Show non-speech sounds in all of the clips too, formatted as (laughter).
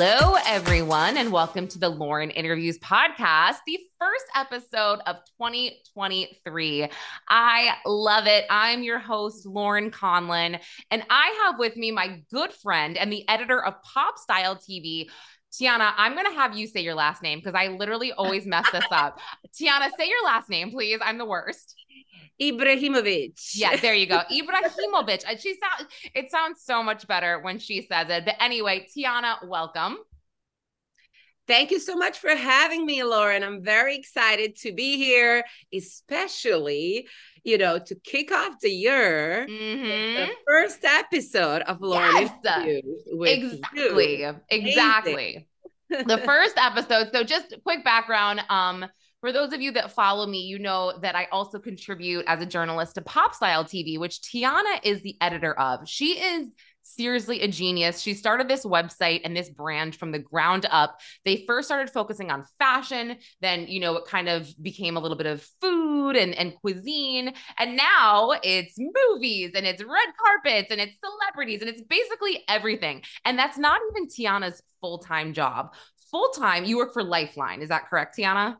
Hello, everyone, and welcome to the Lauren Interviews Podcast, the first episode of 2023. I love it. I'm your host, Lauren Conlin, and I have with me my good friend and the editor of Pop Style TV. Tijana, I'm going to have you say your last name because I literally always mess this up. (laughs) Tijana, say your last name, please. I'm the worst. Ibrahimovic. Yeah, there you go. (laughs) Ibrahimovic. And She sounds it sounds so much better when she says it. But anyway, Tijana, welcome. Thank you so much for having me, Lauren. I'm very excited to be here, especially, you know, to kick off the year. Mm-hmm. The first episode of Lauren yes. Exactly. You. Exactly. the (laughs) first episode. So just quick background. Um, for those of you that follow me, you know that I also contribute as a journalist to Pop Style TV, which Tijana is the editor of. She is seriously a genius. She started this website and this brand from the ground up. They first started focusing on fashion, then, you know, it kind of became a little bit of food and, and cuisine. And now it's movies and it's red carpets and it's celebrities and it's basically everything. And that's not even Tijana's full time job. Full time, you work for Lifeline. Is that correct, Tijana?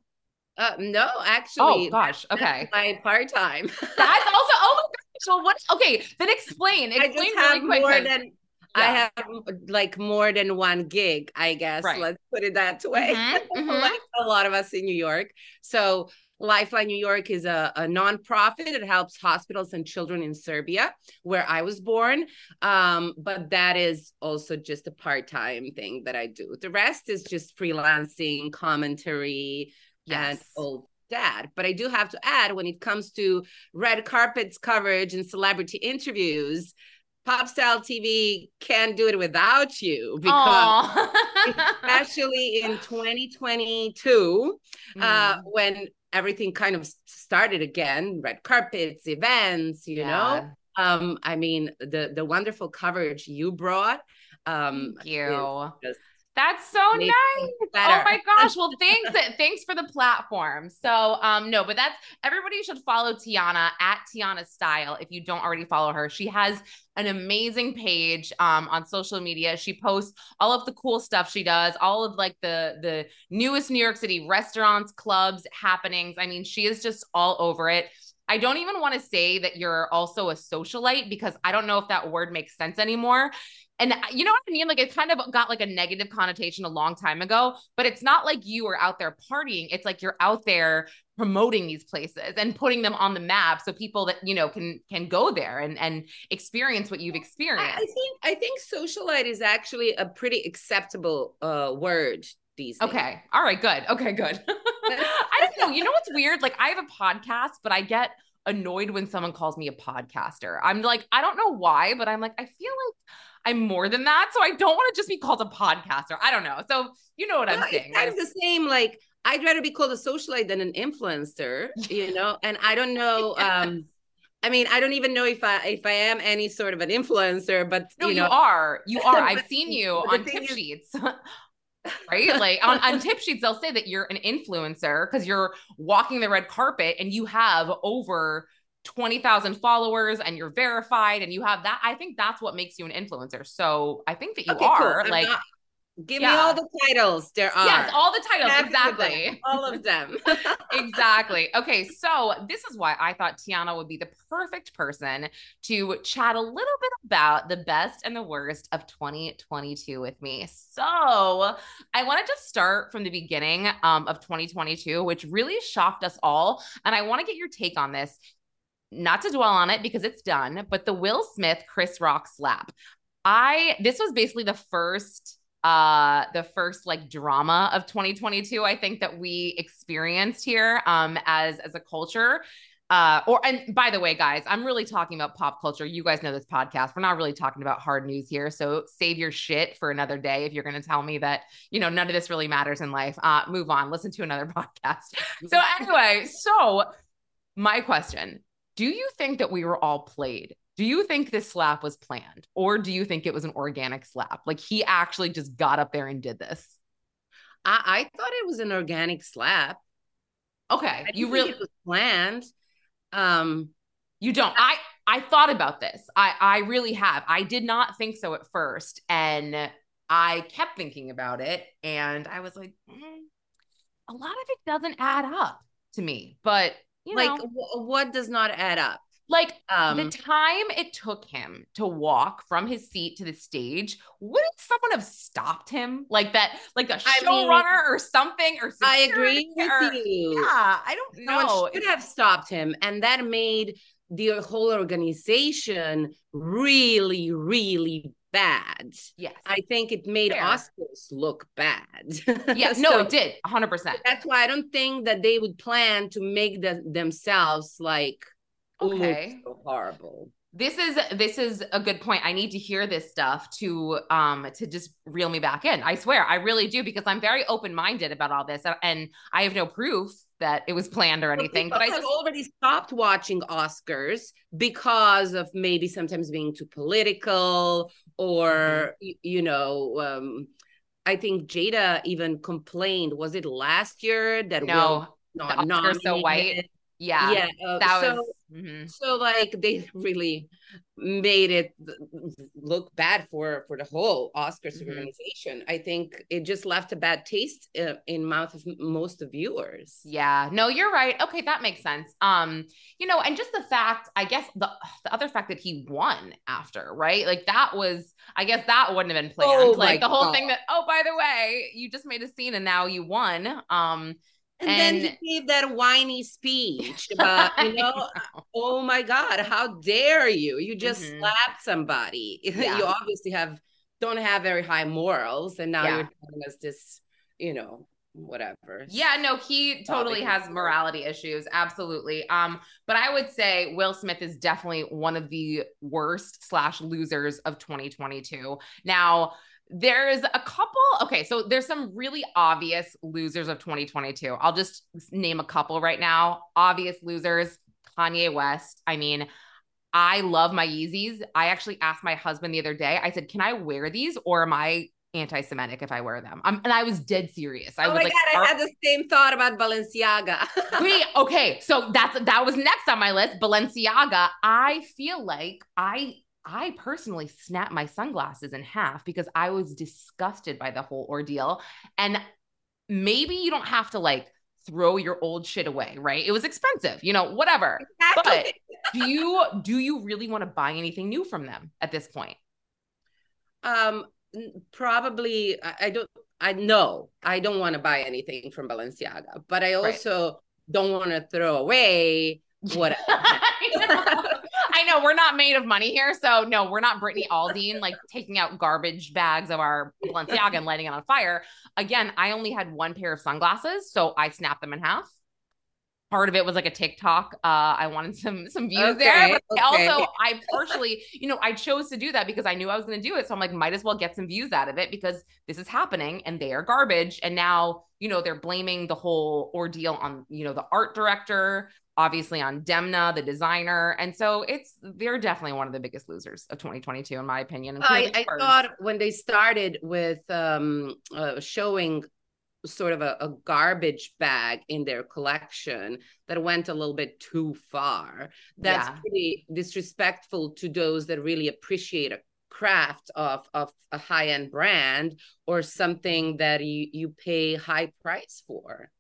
Uh, no, actually. Oh gosh. Okay. My part time. (laughs) That's also. Oh my gosh. Well, what? Okay, then explain. Explain really quick. More than, yeah. I have like more than one gig, I guess. Right. Let's put it that way. Mm-hmm, (laughs) mm-hmm. like a lot of us in New York. So Lifeline New York is a, a nonprofit. It helps hospitals and children in Serbia, where I was born. Um, but that is also just a part time thing that I do. The rest is just freelancing, commentary, yes. and old dad. But I do have to add when it comes to red carpets coverage and celebrity interviews, Pop Style TV can't do it without you (laughs) because especially in 2022, uh, mm. uh, when everything kind of started again, red carpets, events, you yeah. know. Um, I mean, the the wonderful coverage you brought. Um, Thank you. Just that's so nice. Oh my gosh. Well, thanks. thanks for the platform. So, um, no, but that's everybody should follow Tijana at Tiana Style if you don't already follow her. She has an amazing page um on social media. She posts all of the cool stuff she does, all of like the the newest New York City restaurants, clubs, happenings. I mean, she is just all over it. I don't even want to say that you're also a socialite because I don't know if that word makes sense anymore. And you know what I mean? Like it kind of got like a negative connotation a long time ago, but it's not like you are out there partying. It's like you're out there promoting these places and putting them on the map so people that you know can can go there and and experience what you've experienced. I think I think socialite is actually a pretty acceptable uh word these days. Okay. All right, good. Okay, good. (laughs) I don't know. You know what's weird? Like I have a podcast, but I get annoyed when someone calls me a podcaster. I'm like, I don't know why, but I'm like, I feel like I'm more than that. So I don't want to just be called a podcaster. I don't know. So you know what I'm saying. It's the same. Like I'd rather be called a socialite than an influencer, you (laughs) know? And I don't know. Um, I mean, I don't even know if I if I am any sort of an influencer, but no, you, know, you are. You (laughs) are. I've seen you on tip is- sheets. (laughs) right? Like on, on tip sheets, they'll say that you're an influencer because you're walking the red carpet and you have over 20,000 followers and you're verified and you have that. I think that's what makes you an influencer. So I think that you okay, are cool. like, not, give yeah. me all the titles there are. Yes, all the titles. exactly. all of them. (laughs) (laughs) exactly. Okay. So this is why I thought Tijana would be the perfect person to chat a little bit about the best and the worst of 2022 with me. So I wanted to just start from the beginning um, of 2022, which really shocked us all. And I want to get your take on this not to dwell on it because it's done, but the Will Smith Chris Rock slap. I this was basically the first uh the first like drama of 2022 i think that we experienced here um as as a culture. Uh or and by the way guys i'm really talking about pop culture. You guys know this podcast. We're not really talking about hard news here so save your shit for another day if you're going to tell me that you know none of this really matters in life. Uh move on. Listen to another (laughs) podcast. So (laughs) anyway so my question do you think that we were all played do you think this slap was planned or do you think it was an organic slap? Like he actually just got up there and did this? I, I thought it was an organic slap. Okay. you really planned. Um you don't. I I thought about this. I I really have. I did not think so at first and I kept thinking about it and I was like mm, a lot of it doesn't add up to me. But like w- what does not add up? Like um, the time it took him to walk from his seat to the stage, wouldn't someone have stopped him? Like that, like a showrunner or something? Or I agree with or, you. Yeah, I don't know. Someone should have stopped him, and that made the whole organization really, really bad. Yes. I think it made Fair. Oscars look bad. Yes, (laughs) so no, it did 100%. That's why I don't think that they would plan to make the, themselves like okay so horrible this is this is a good point i need to hear this stuff to um to just reel me back in i swear i really do because i'm very open-minded about all this and i have no proof that it was planned or anything but i just already stopped watching oscars because of maybe sometimes being too political or mm-hmm. you, know um i think jada even complained was it last year that no not the Oscars so white yeah yeah uh, that so, was mm-hmm. so like they (laughs) really made it look bad for for the whole oscars mm-hmm. organization i think it just left a bad taste uh, in mouth of most of viewers. Yeah. No you're right. Okay that makes sense. Um you know and just the fact i guess the the other fact that he won after right? Like that was i guess that wouldn't have been planned. Oh like the whole God. thing that oh by the way you just made a scene and now you won. Um and, and, then he gave that whiny speech about, you (laughs) know, know, oh my God, how dare you? You just mm-hmm. slapped somebody. (laughs) Yeah. you obviously have don't have very high morals, and now yeah. you're telling us this, you know, whatever. Yeah, no, he totally has morality issues. Absolutely. Um, but I would say Will Smith is definitely one of the worst slash losers of 2022. Now, there's a couple. Okay, so there's some really obvious losers of 2022. I'll just name a couple right now. Obvious losers Kanye West. I mean, I love my Yeezys. I actually asked my husband the other day, I said, Can I wear these or am I anti-Semitic if I wear them. and I was dead serious. I oh was like, God, I had the same thought about Balenciaga. (laughs) Wait, okay. So that's that was next on my list. Balenciaga. I feel like I I personally snapped my sunglasses in half because I was disgusted by the whole ordeal. And maybe you don't have to like throw your old shit away, right? It was expensive, you know, whatever. Exactly. But (laughs) do you do you really want to buy anything new from them at this point? Um probably I don't I know I don't want to buy anything from Balenciaga, but I also right. don't want to throw away (laughs) whatever. (laughs) Know we're not made of money here. So no, we're not Brittany Aldean, like taking out garbage bags of our Balenciaga and lighting it on fire. Again, I only had one pair of sunglasses, so I snapped them in half. Part of it was like a TikTok. Uh, I wanted some some views okay, there. Okay. also, I partially, you know, I chose to do that because I knew I was going to do it. So I'm like, might as well get some views out of it because this is happening and they are garbage. And now, you know, they're blaming the whole ordeal on, you know, the art director, obviously on Demna, the designer. And so it's they're definitely one of the biggest losers of 2022, in my opinion. I, I thought when they started with um, uh, showing sort of a, a, garbage bag in their collection that went a little bit too far. That's yeah. pretty disrespectful to those that really appreciate a craft of, of a high-end brand or something that you, you pay high price for.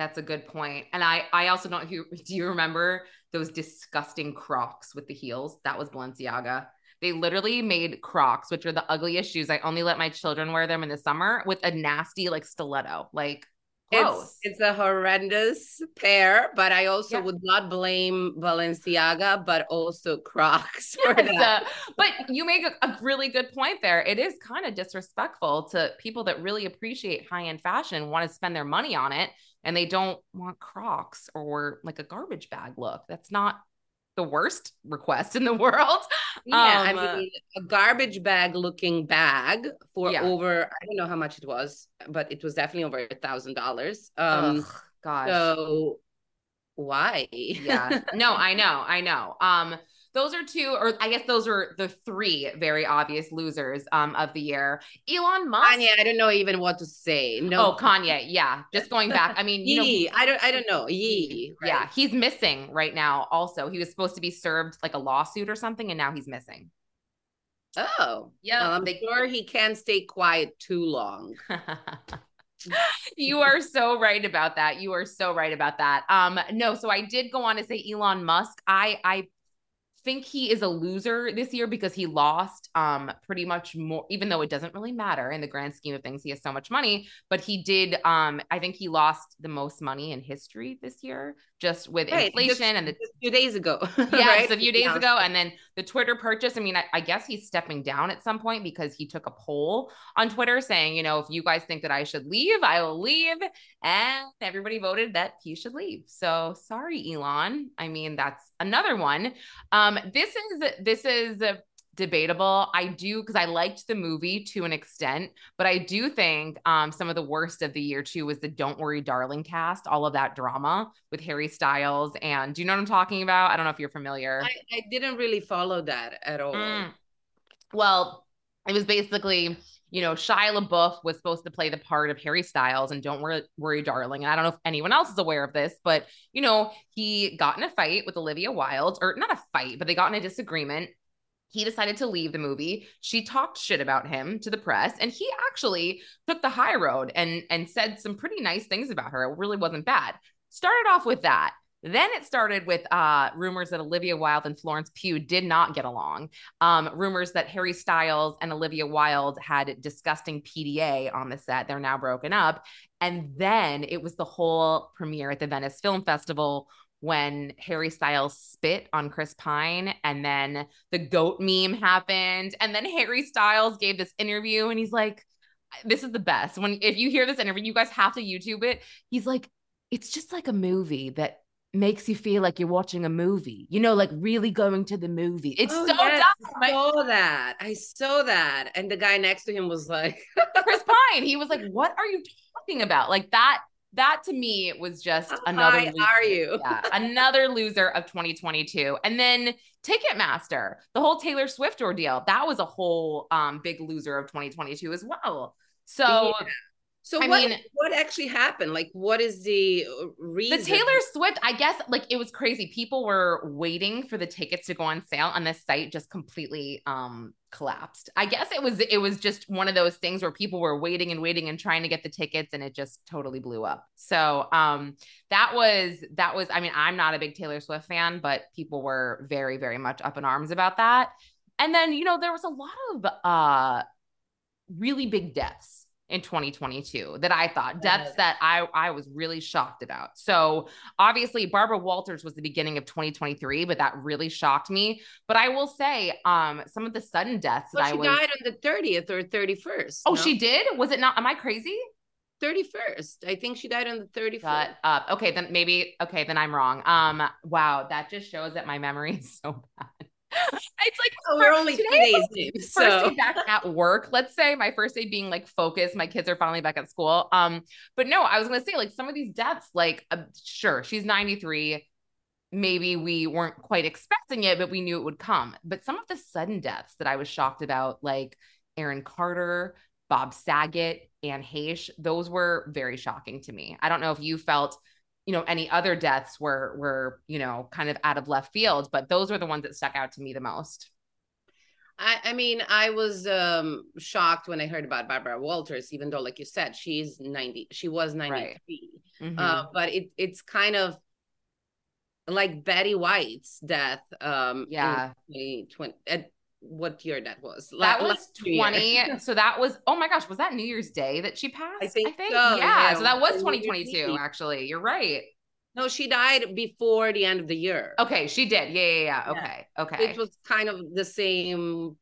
That's a good point. And I I also don't (laughs) do you remember those disgusting Crocs with the heels? That was Balenciaga. They literally made Crocs, which are the ugliest shoes. I only let my children wear them in the summer with a nasty like stiletto. Like. It's, it's a horrendous pair, but I also yeah. would not blame Balenciaga, but also Crocs (laughs) for yes, that. Uh, but you make a, a, really good point there. It is kind of disrespectful to people that really appreciate high end fashion, want to spend their money on it, and they don't want Crocs or like a garbage bag look. That's not the worst request in the (laughs) world. Yeah, um, I mean, a garbage bag looking bag for yeah. over I don't know how much it was, but it was definitely over a thousand dollars. Um, gosh. So why? yeah. (laughs) No, I know, I know. Um, those are two, or I guess those are the three very obvious losers um, of the year. Elon Musk. Kanye, I don't know even what to say. No, oh, Kanye, yeah. Just going back. I mean, you (laughs) Yee, know, I don't, I don't know. Yee, right? yeah, he's missing right now. Also, he was supposed to be served like a lawsuit or something, and now he's missing. Oh, yeah. Well, I'm they- sure he can't stay quiet too long. (laughs) you are so right about that. You are so right about that. Um, no, so I did go on to say Elon Musk. I I think he is a loser this year because he lost um pretty much more even though it doesn't really matter in the grand scheme of things he has so much money but he did um i think he lost the most money in history this year just with right, inflation just, and the, a few days ago (laughs) yeah right? a few days yeah. ago and then the twitter purchase i mean I, I guess he's stepping down at some point because he took a poll on twitter saying you know if you guys think that i should leave i will leave and everybody voted that he should leave so sorry elon i mean that's another one um this is this is debatable. I do because I liked the movie to an extent, but I do think um, some of the worst of the year too was the "Don't Worry, Darling" cast. All of that drama with Harry Styles, and do you know what I'm talking about? I don't know if you're familiar. I, I didn't really follow that at all. Mm. Well, it was basically you know, Shia LaBeouf was supposed to play the part of Harry Styles and Don't Worry, worry, Darling. And I don't know if anyone else is aware of this, but, you know, he got in a fight with Olivia Wilde, or not a fight, but they got in a disagreement. He decided to leave the movie. She talked shit about him to the press, and he actually took the high road and and said some pretty nice things about her. It really wasn't bad. Started off with that. Then it started with uh, rumors that Olivia Wilde and Florence Pugh did not get along. Um, rumors that Harry Styles and Olivia Wilde had disgusting PDA on the set. They're now broken up. And then it was the whole premiere at the Venice Film Festival when Harry Styles spit on Chris Pine and then the goat meme happened. And then Harry Styles gave this interview and he's like, this is the best. When if you hear this interview, you guys have to YouTube it. He's like, it's just like a movie that makes you feel like you're watching a movie, you know, like really going to the movie. It's oh, so yes, dumb. I saw that. I saw that. And the guy next to him was like, Chris Pine. He was like, What are you talking about? Like that. That to me was just How another. High are you? yeah, (laughs) another loser of 2022. And then Ticketmaster, the whole Taylor Swift ordeal, that was a whole um, big loser of 2022 as well. So yeah. So I what mean, what actually happened? Like, what is the reason? The Taylor Swift, I guess, like it was crazy. People were waiting for the tickets to go on sale, and the site just completely um collapsed. I guess it was it was just one of those things where people were waiting and waiting and trying to get the tickets, and it just totally blew up. So um that was that was. I mean, I'm not a big Taylor Swift fan, but people were very very much up in arms about that. And then you know there was a lot of uh really big deaths in 2022 that I thought deaths that I I was really shocked about. So obviously Barbara Walters was the beginning of 2023, but that really shocked me. But I will say, um, some of the sudden deaths well, that I was died on the 30th or 31st. Oh, no? she did? Was it not? Am I crazy? 31st. I think she died on the 31st. Shut up. Okay, then maybe okay, then I'm wrong. Um, wow, that just shows that my memory is (laughs) so bad. (laughs) it's like oh, we're only three days in, so. first day back at work let's say my first day being like focused my kids are finally back at school um but no i was gonna say like some of these deaths like uh, sure she's 93 maybe we weren't quite expecting it but we knew it would come but some of the sudden deaths that i was shocked about like aaron carter bob saget and Heche, those were very shocking to me i don't know if you felt you know any other deaths were were you know kind of out of left field but those were the ones that stuck out to me the most I, I mean, I was um, shocked when I heard about Barbara Walters, even though, like you said, she's 90, she was 93. Right. Mm-hmm. Uh, but it, it's kind of like Betty White's death. Um, yeah. 2020, what year that was. That was 20. so that was, oh my gosh, was that New Year's Day that she passed? I think, I think? So, yeah. yeah. So that was 2022, actually. You're right. No, she died before the end of the year. Okay, she did. Yeah, yeah, yeah. Okay, yeah. okay. It was kind of the same,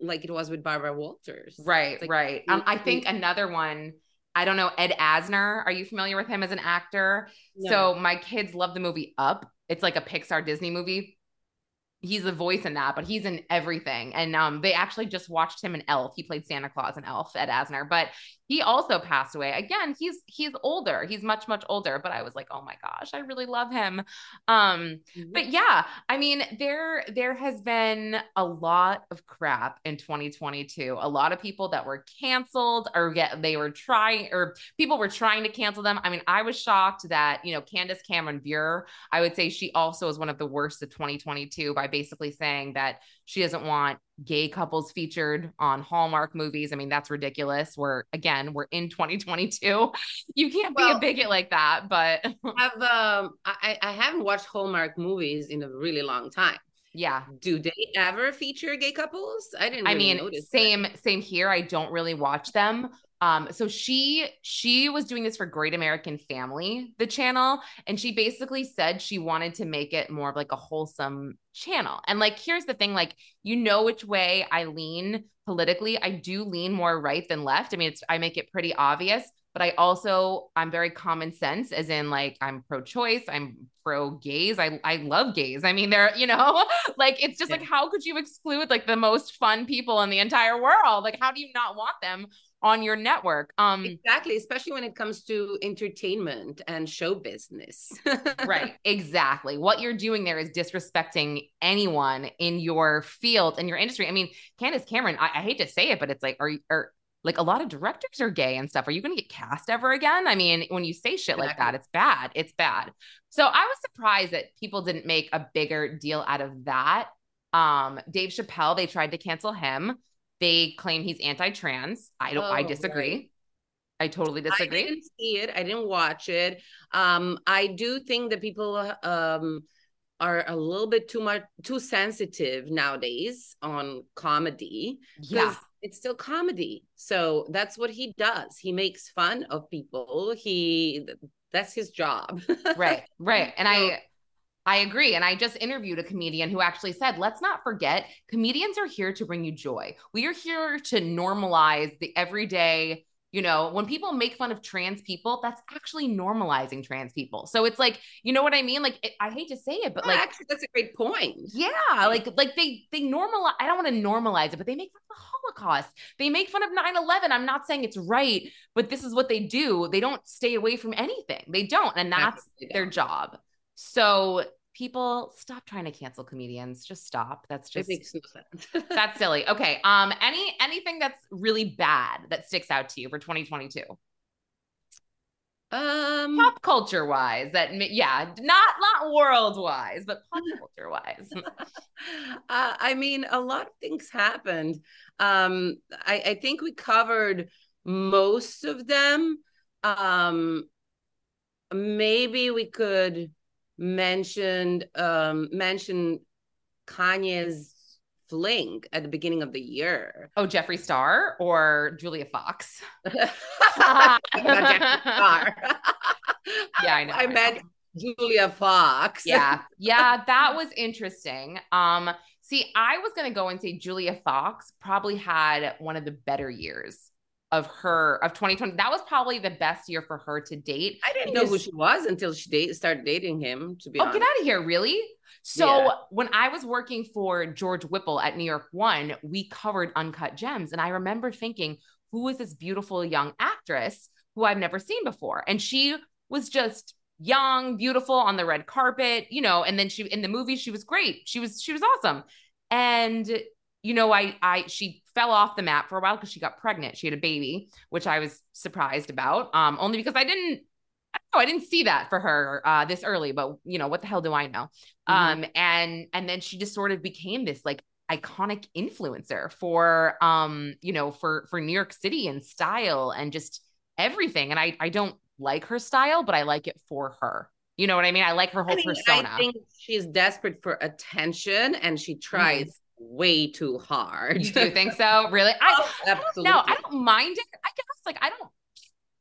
like it was with Barbara Walters. Right, like, right. Um, I think another one. I don't know Ed Asner. Are you familiar with him as an actor? No. So my kids love the movie Up. It's like a Pixar Disney movie he's a voice in that, but he's in everything. And um, they actually just watched him in Elf. He played Santa Claus in Elf Ed Asner, but he also passed away. Again, he's he's older. He's much much older. But I was like, oh my gosh, I really love him. Um, mm-hmm. but yeah, I mean, there there has been a lot of crap in 2022. A lot of people that were canceled or get they were trying or people were trying to cancel them. I mean, I was shocked that you know Candace Cameron Bure. I would say she also is one of the worst of 2022 by basically saying that she doesn't want gay couples featured on Hallmark movies. I mean, that's ridiculous. We're again, we're in 2022. (laughs) You can't well, be a bigot like that. But (laughs) I've um I, I haven't watched Hallmark movies in a really long time. Yeah. Do they ever feature gay couples? I didn't. Really I mean, same that. same here. I don't really watch them. Um, so she she was doing this for Great American Family, the channel, and she basically said she wanted to make it more of like a wholesome channel. And like, here's the thing: like, you know which way I lean politically. I do lean more right than left. I mean, it's I make it pretty obvious, but I also I'm very common sense, as in like I'm pro-choice, I'm pro-gays. I I love gays. I mean, they're you know (laughs) like it's just yeah. like how could you exclude like the most fun people in the entire world? Like, how do you not want them? On your network. Um exactly, especially when it comes to entertainment and show business. (laughs) right, exactly. What you're doing there is disrespecting anyone in your field and your industry. I mean, Candace Cameron, I, I hate to say it, but it's like, are you are like a lot of directors are gay and stuff. Are you going to get cast ever again? I mean, when you say shit exactly. like that, it's bad. It's bad. So I was surprised that people didn't make a bigger deal out of that. Um, Dave Chappelle, they tried to cancel him. They claim he's anti-trans. I don't. Oh, I disagree. Right. I totally disagree. I didn't see it. I didn't watch it. Um, I do think that people um, are a little bit too much too sensitive nowadays on comedy. Yeah. It's still comedy. So that's what he does. He makes fun of people. He that's his job. (laughs) right. Right. And so, I I agree. And I just interviewed a comedian who actually said, let's not forget, comedians are here to bring you joy. We are here to normalize the everyday, you know, when people make fun of trans people, that's actually normalizing trans people. So it's like, you know what I mean? Like, it, I hate to say it, but like, actually, that's a great point. Yeah. Like, like they, they normalize, I don't want to normalize it, but they make fun of the Holocaust. They make fun of 9 11. I'm not saying it's right, but this is what they do. They don't stay away from anything. They don't. And that's their job. So people stop trying to cancel comedians. Just stop. That's just it makes no sense. (laughs) that's silly. Okay. Um, any anything that's really bad that sticks out to you for 2022? Um, pop culture wise, that yeah, not not world wise, but pop (laughs) culture wise. (laughs) uh, I mean, a lot of things happened. Um, I, I think we covered most of them. Um, maybe we could mentioned um mentioned Kanye's fling at the beginning of the year. Oh, Jeffree Star or Julia Fox? (laughs) (laughs) Yeah, I know. I, I meant know. Julia Fox. yeah. Yeah, that was interesting. Um, see, I was gonna go and say Julia Fox probably had one of the better years of her of 2020. That was probably the best year for her to date. I didn't know who she was until she date, started dating him. To be oh, honest. get out of here! Really? So yeah. when I was working for George Whipple at New York One, we covered Uncut Gems, and I remember thinking, "Who is this beautiful young actress who I've never seen before?" And she was just young, beautiful on the red carpet, you know. And then she in the movie, she was great. She was she was awesome. And you know, I I she fell off the map for a while because she got pregnant. She had a baby, which I was surprised about. Um, only because I didn't I don't know, I didn't see that for her uh this early, but you know, what the hell do I know? Mm-hmm. Um, and and then she just sort of became this like iconic influencer for um, you know, for for New York City and style and just everything. And I I don't like her style, but I like it for her. You know what I mean? I like her whole I persona. I think she's desperate for attention and she tries mm-hmm way too hard. You do think so? (laughs) Really? I, oh, absolutely. No, I don't mind it. I guess like I don't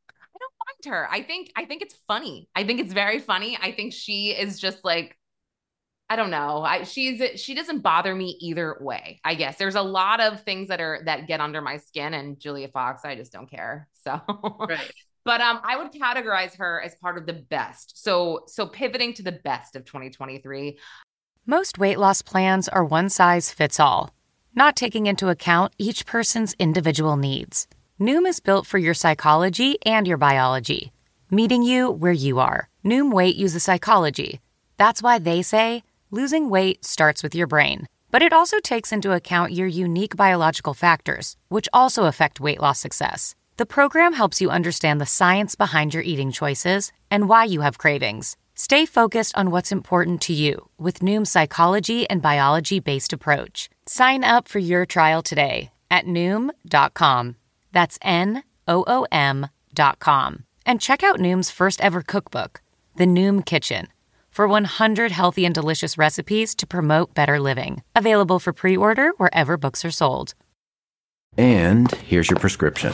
I don't mind her. I think I think it's funny. I think it's very funny. I think she is just like I don't know. I she's she doesn't bother me either way. I guess there's a lot of things that are that get under my skin, and Julia Fox, I just don't care. So, right. (laughs) but um, I would categorize her as part of the best. So so pivoting to the best of 2023. Most weight loss plans are one size fits all, not taking into account each person's individual needs. Noom is built for your psychology and your biology, meeting you where you are. Noom Weight uses psychology. That's why they say losing weight starts with your brain. But it also takes into account your unique biological factors, which also affect weight loss success. The program helps you understand the science behind your eating choices and why you have cravings. Stay focused on what's important to you with Noom's psychology and biology based approach. Sign up for your trial today at Noom.com. That's N O O M.com. And check out Noom's first ever cookbook, The Noom Kitchen for 100 healthy and delicious recipes to promote better living. Available for pre order wherever books are sold. And here's your prescription.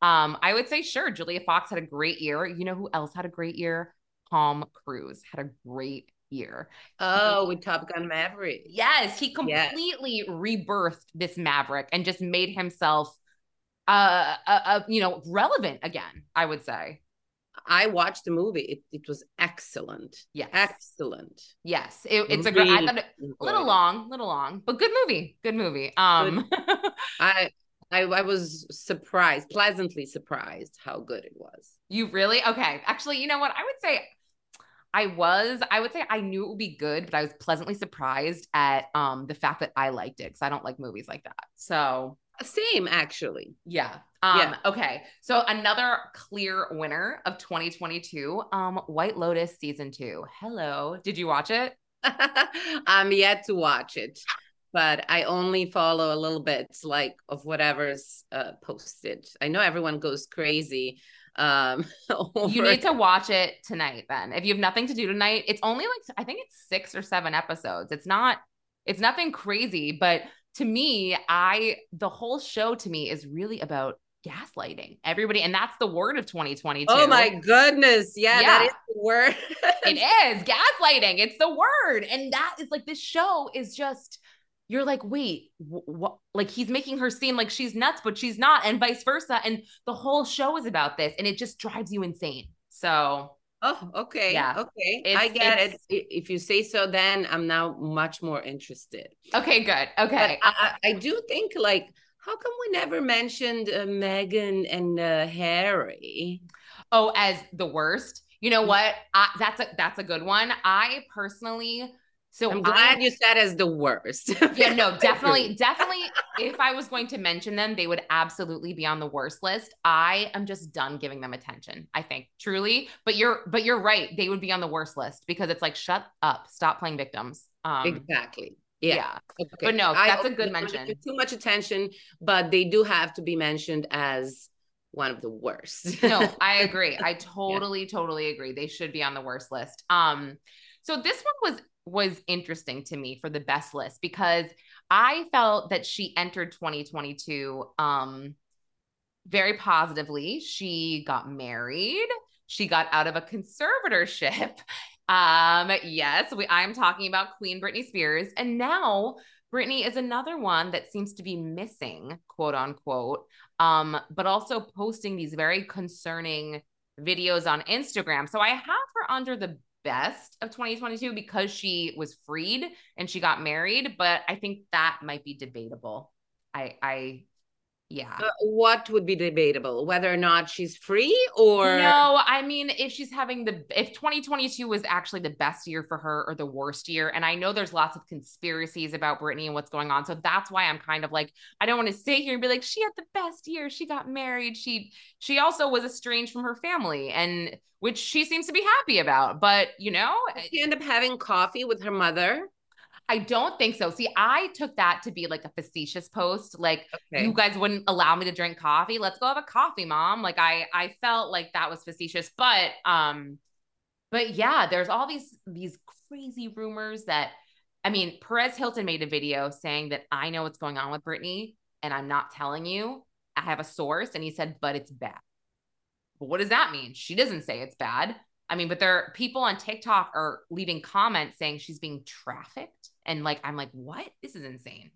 Um, I would say sure. Julia Fox had a great year. You know who else had a great year? Tom Cruise had a great year. Oh, with Top Gun Maverick. Yes, he completely yes. rebirthed this Maverick and just made himself uh, uh, uh, you know, relevant again, I would say. I watched the movie. It, it was excellent. Yes. Excellent. Yes. It, it's really a great, I thought it, a little long, little long, but good movie. Good movie. Um, (laughs) I, I, I was surprised, pleasantly surprised how good it was. You really? Okay. Actually, you know what? I would say I was, I would say I knew it would be good, but I was pleasantly surprised at um the fact that I liked it because I don't like movies like that. So same actually. Yeah. Um, yeah. okay. So another clear winner of 2022, um, White Lotus season two. Hello. Did you watch it? (laughs) I'm yet to watch it but I only follow a little bit like of whatever's uh, posted. I know everyone goes crazy. Um, (laughs) you need to watch it tonight then. If you have nothing to do tonight, it's only like I think it's 6 or 7 episodes. It's not it's nothing crazy, but to me, I the whole show to me is really about gaslighting everybody and that's the word of 2022 oh my goodness yeah, yeah. that is the word it is gaslighting it's the word and that is like this show is just you're like, wait, what? Like he's making her seem like she's nuts, but she's not, and vice versa. And the whole show is about this, and it just drives you insane. So, oh, okay, yeah, okay, it's, I get it. If you say so, then I'm now much more interested. Okay, good. Okay, I, I, do think like, how come we never mentioned uh, Meghan and uh, Harry? Oh, as the worst. You know what? I, that's a that's a good one. I personally so I'm glad I, you said as the worst. (laughs) yeah, no, definitely, definitely. If I was going to mention them, they would absolutely be on the worst list. I am just done giving them attention. I think truly, but you're, but you're right. They would be on the worst list because it's like, shut up, stop playing victims. Um, exactly. Yeah. yeah. Okay. But no, that's I, a good mention. Too much attention, but they do have to be mentioned as one of the worst. no, (laughs) I agree. I totally, yeah. totally agree. They should be on the worst list. Um, so this one was was interesting to me for the best list because I felt that she entered 2022 um very positively. She got married, she got out of a conservatorship. (laughs) Um yes, we I'm talking about Queen Britney Spears and now Britney is another one that seems to be missing, quote unquote, um, but also posting these very concerning videos on Instagram. So I have her under the best of 2022 because she was freed and she got married, but I think that might be debatable. I I Yeah. Uh, what would be debatable? Whether or not she's free or No, I mean if she's having the if 2022 was actually the best year for her or the worst year. And I know there's lots of conspiracies about Britney and what's going on. So that's why I'm kind of like I don't want to sit here and be like she had the best year. She got married. She she also was estranged from her family and which she seems to be happy about. But you know, she end up having coffee with her mother. I don't think so. See, I took that to be like a facetious post. Like okay. you guys wouldn't allow me to drink coffee. Let's go have a coffee, mom. Like I I felt like that was facetious, but um but yeah, there's all these these crazy rumors that I mean, Perez Hilton made a video saying that I know what's going on with Britney and I'm not telling you. I have a source and he said, "But it's bad." But what does that mean? She doesn't say it's bad. I mean, but there are people on TikTok are leaving comments saying she's being trafficked. And like, I'm like, what? This is insane.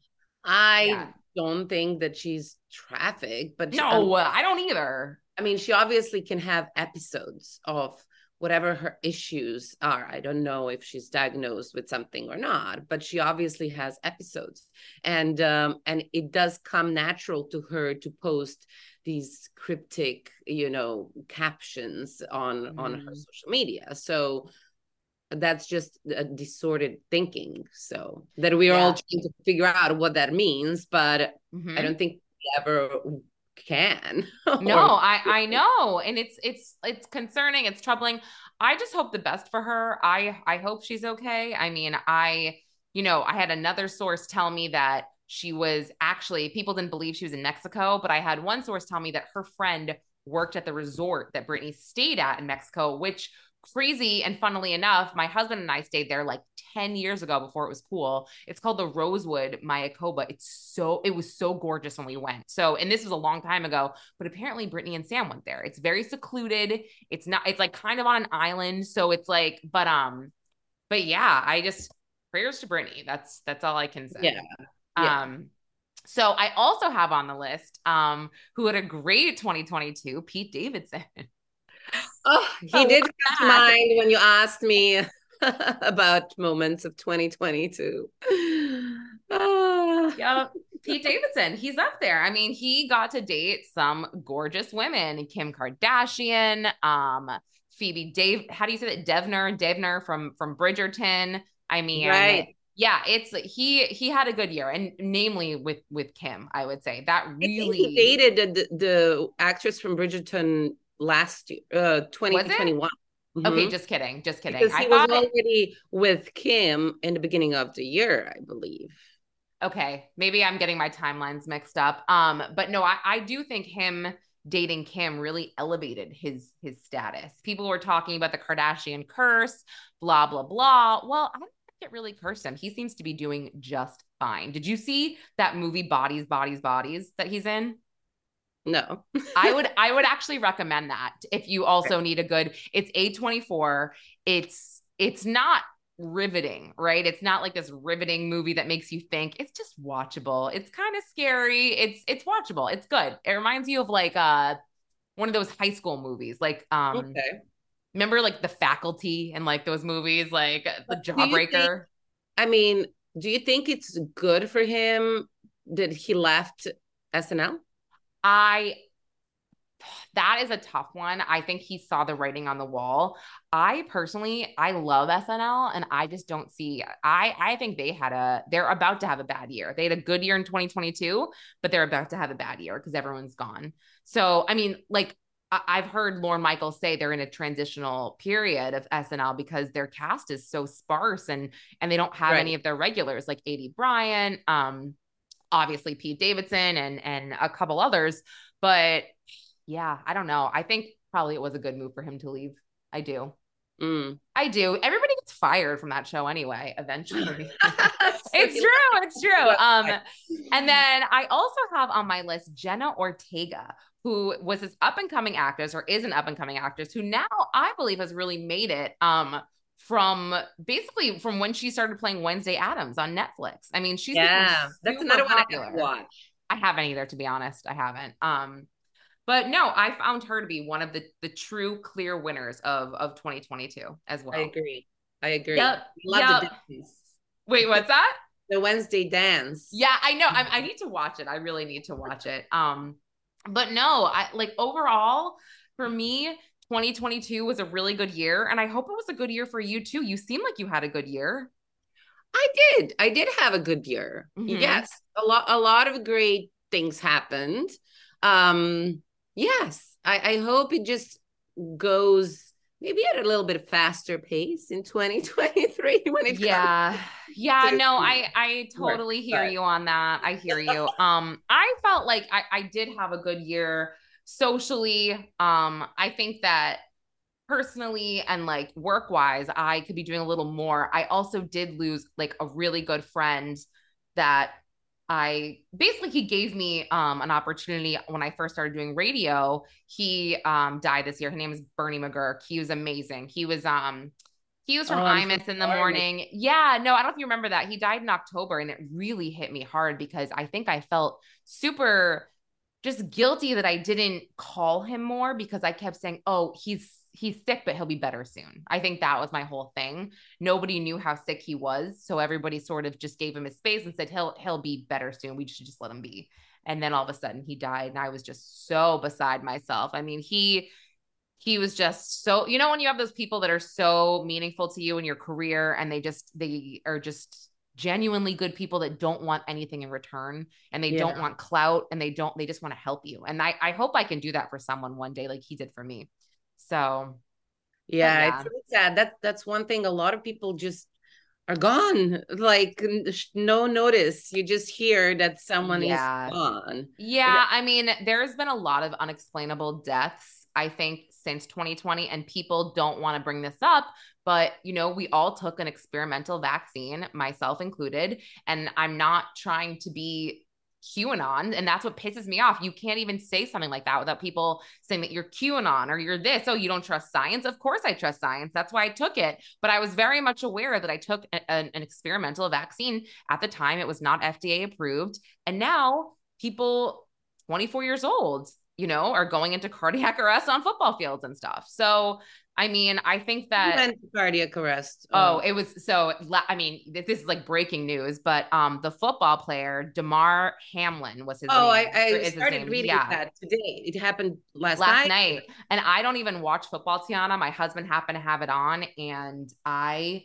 I yeah. don't think that she's trafficked, but no, she, I don't either. I mean, she obviously can have episodes of whatever her issues are. I don't know if she's diagnosed with something or not, but she obviously has episodes, and um, and it does come natural to her to post these cryptic you know captions on mm. on her mm-hmm. social media so that's just a distorted thinking. So that we are yeah. all trying to figure out what that means but mm-hmm. i don't think we ever can. (laughs) No i i know and it's it's it's concerning it's troubling. I just hope the best for her. I i hope she's okay. I mean i you know i had another source tell me that she was actually, people didn't believe she was in Mexico, but I had one source tell me that her friend worked at the resort that Britney stayed at in Mexico, which crazy and funnily enough, my husband and I stayed there like 10 years ago before it was cool. It's called the Rosewood Mayakoba. It's so it was so gorgeous when we went. So, and this was a long time ago, but apparently Britney and Sam went there. It's very secluded. It's not it's like kind of on an island, so it's like but um but yeah, I just prayers to Britney. That's that's all I can say. Yeah. Yeah. Um, so I also have on the list um, who had a great 2022, Pete Davidson. (laughs) Oh, he did come to mind when you asked me (laughs) about moments of 2022. Oh. (sighs) Yeah, Pete Davidson, he's up there. I mean, he got to date some gorgeous women, Kim Kardashian, um, Phoebe Dave, how do you say that? Devner, Devner from from Bridgerton. I mean, right yeah it's he he had a good year and namely with with kim i would say that really he dated the, the actress from bridgerton last year uh 2021 mm-hmm. okay just kidding just kidding because he I was already it... with kim in the beginning of the year i believe okay maybe i'm getting my timelines mixed up um but no i i do think him dating Kim really elevated his his status. People were talking about the Kardashian curse, blah blah blah. Well, I don't think it really cursed him. He seems to be doing just fine. Did you see that movie Bodies, Bodies, Bodies that he's in? No. I would (laughs) I would actually recommend that if you also need a good it's A24. It's it's not riveting, right? It's not like this riveting movie that makes you think. It's just watchable. It's kind of scary. It's it's watchable. It's good. It reminds you of like uh one of those high school movies like um okay remember like the faculty and like those movies like the jawbreaker think, i mean do you think it's good for him that he left snl i that is a tough one. I think he saw the writing on the wall. I personally, I love SNL and I just don't see I I think they had a they're about to have a bad year. They had a good year in 2022, but they're about to have a bad year because everyone's gone. So, I mean, like I've heard Lorne Michaels say they're in a transitional period of SNL because their cast is so sparse and and they don't have right. any of their regulars like Aidy Bryant, um, obviously Pete Davidson and and a couple others. But yeah, I don't know. I think probably it was a good move for him to leave. I do. Mm. I do. Everybody gets fired from that show anyway, eventually. (laughs) (laughs) it's true. It's true. Um, and then I also have on my list Jenna Ortega, who was this up and coming actress or is an up and coming actress who now I believe has really made it um from basically from when she started playing Wednesday Addams on Netflix. I mean, she's yeah, that's another popular. one I watch. I haven't either, to be honest. I haven't. Um, but no, I found her to be one of the the true clear winners of of 2022 as well. I agree. I agree. Yep. Love yep. the. Wait, what's that? (laughs) the Wednesday dance. Yeah, I know. I, I need to watch it. I really need to watch it. Um, but no, I like overall for me, 2022 was a really good year, and I hope it was a good year for you too. You seem like you had a good year. I did. I did have a good year. Mm-hmm. Yes, a lot. A lot of great things happened. Um, yes, I, I hope it just goes maybe at a little bit faster pace in 2023 (laughs) when it yeah yeah no i i totally hear you on that i hear you um i felt like i i did have a good year socially um i think that personally and like work wise i could be doing a little more i also did lose like a really good friend that I basically he gave me um, an opportunity when I first started doing radio. He um, died this year. His name is Bernie McGuirk. He was amazing. He was um he was from oh, Imus in the morning. Yeah, no, I don't know if you remember that. He died in October and it really hit me hard because I think I felt super just guilty that I didn't call him more because I kept saying, "Oh, he's he's sick, but he'll be better soon. I think that was my whole thing. Nobody knew how sick he was, so everybody sort of just gave him his space and said he'll he'll be better soon. We should just let him be. And then all of a sudden he died, and I was just so beside myself. I mean, he he was just so you know when you have those people that are so meaningful to you in your career and they just they are just genuinely good people that don't want anything in return and they yeah. don't want clout and they don't they just want to help you and I, I hope i can do that for someone one day like he did for me so yeah, yeah. it's really sad. That that's one thing. A lot of people just are gone like no notice you just hear that someone yeah. is gone yeah i mean there's been a lot of unexplainable deaths i think since 2020 and people don't want to bring this up but you know we all took an experimental vaccine myself included and i'm not trying to be QAnon. And that's what pisses me off. You can't even say something like that without people saying that you're QAnon or you're this. Oh, you don't trust science? Of course I trust science. That's why I took it. But I was very much aware that I took a, an, an experimental vaccine. At the time, it was not FDA approved. And now people 24 years old, you know, are going into cardiac (laughs) arrest on football fields and stuff. So I mean, I think that cardiac arrest. Oh, it was so. I mean, this is like breaking news, but um, the football player Damar Hamlin was his. Oh, name, I, I started reading yeah. that today. It happened last last night. night, and I don't even watch football. Tijana, my husband happened to have it on, and I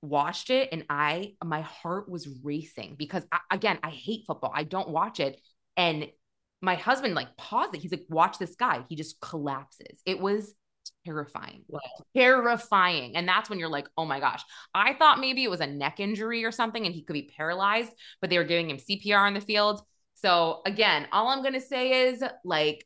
watched it, and I my heart was racing because I, again, I hate football. I don't watch it, and my husband like paused it. He's like, "Watch this guy." He just collapses. It was terrifying. Wow. Terrifying. And that's when you're like, oh my gosh. I thought maybe it was a neck injury or something and he could be paralyzed, but they were giving him CPR in the field. So again, all I'm going to say is like,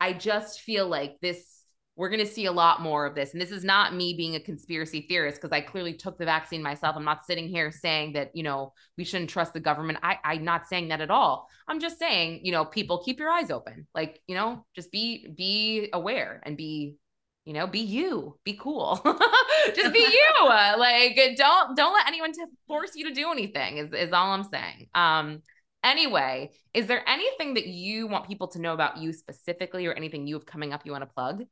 I just feel like this, we're going to see a lot more of this. And this is not me being a conspiracy theorist because I clearly took the vaccine myself. I'm not sitting here saying that, you know, we shouldn't trust the government. I, I'm not saying that at all. I'm just saying, you know, people keep your eyes open. Like, you know, just be, be aware and be you know be you be cool (laughs) just be (laughs) you like don't don't let anyone to force you to do anything is, is all i'm saying um anyway is there anything that you want people to know about you specifically or anything you have coming up you want to plug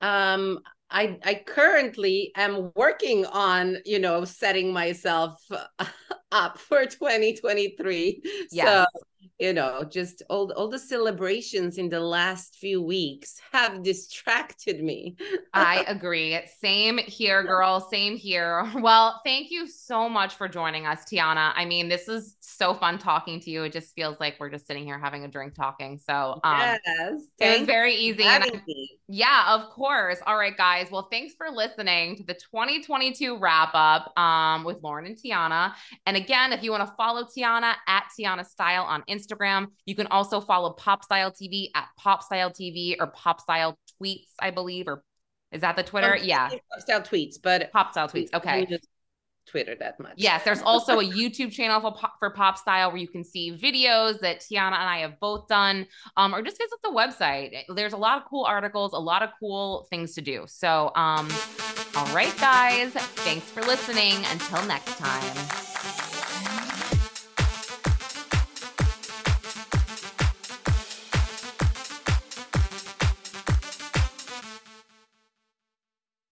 um i i currently am working on you know setting myself (laughs) up (laughs) for 2023 yes. so you know just all, all the celebrations in the last few weeks have distracted me. I agree. Same here girl. Same here. (laughs) Well thank you so much for joining us tijana. I mean this is so fun talking to you. It just feels like we're just sitting here having a drink talking. So um yes, it was very easy I, yeah of course. All right guys. Well thanks for listening to the 2022 wrap up um with lauren and tijana. And again if you want to follow tijana at tijana style on instagram. You can also follow Pop Style TV at Pop Style TV or Pop Style Tweets, I believe, or is that the Twitter? Yeah, Pop Style Tweets, but Pop Style Tweets. Okay. Twitter that much. Yes, there's also a YouTube channel for pop, for Pop Style where you can see videos that Tijana and I have both done, um, or just visit the website. There's a lot of cool articles, a lot of cool things to do. So, um, all right, guys, thanks for listening. Until next time.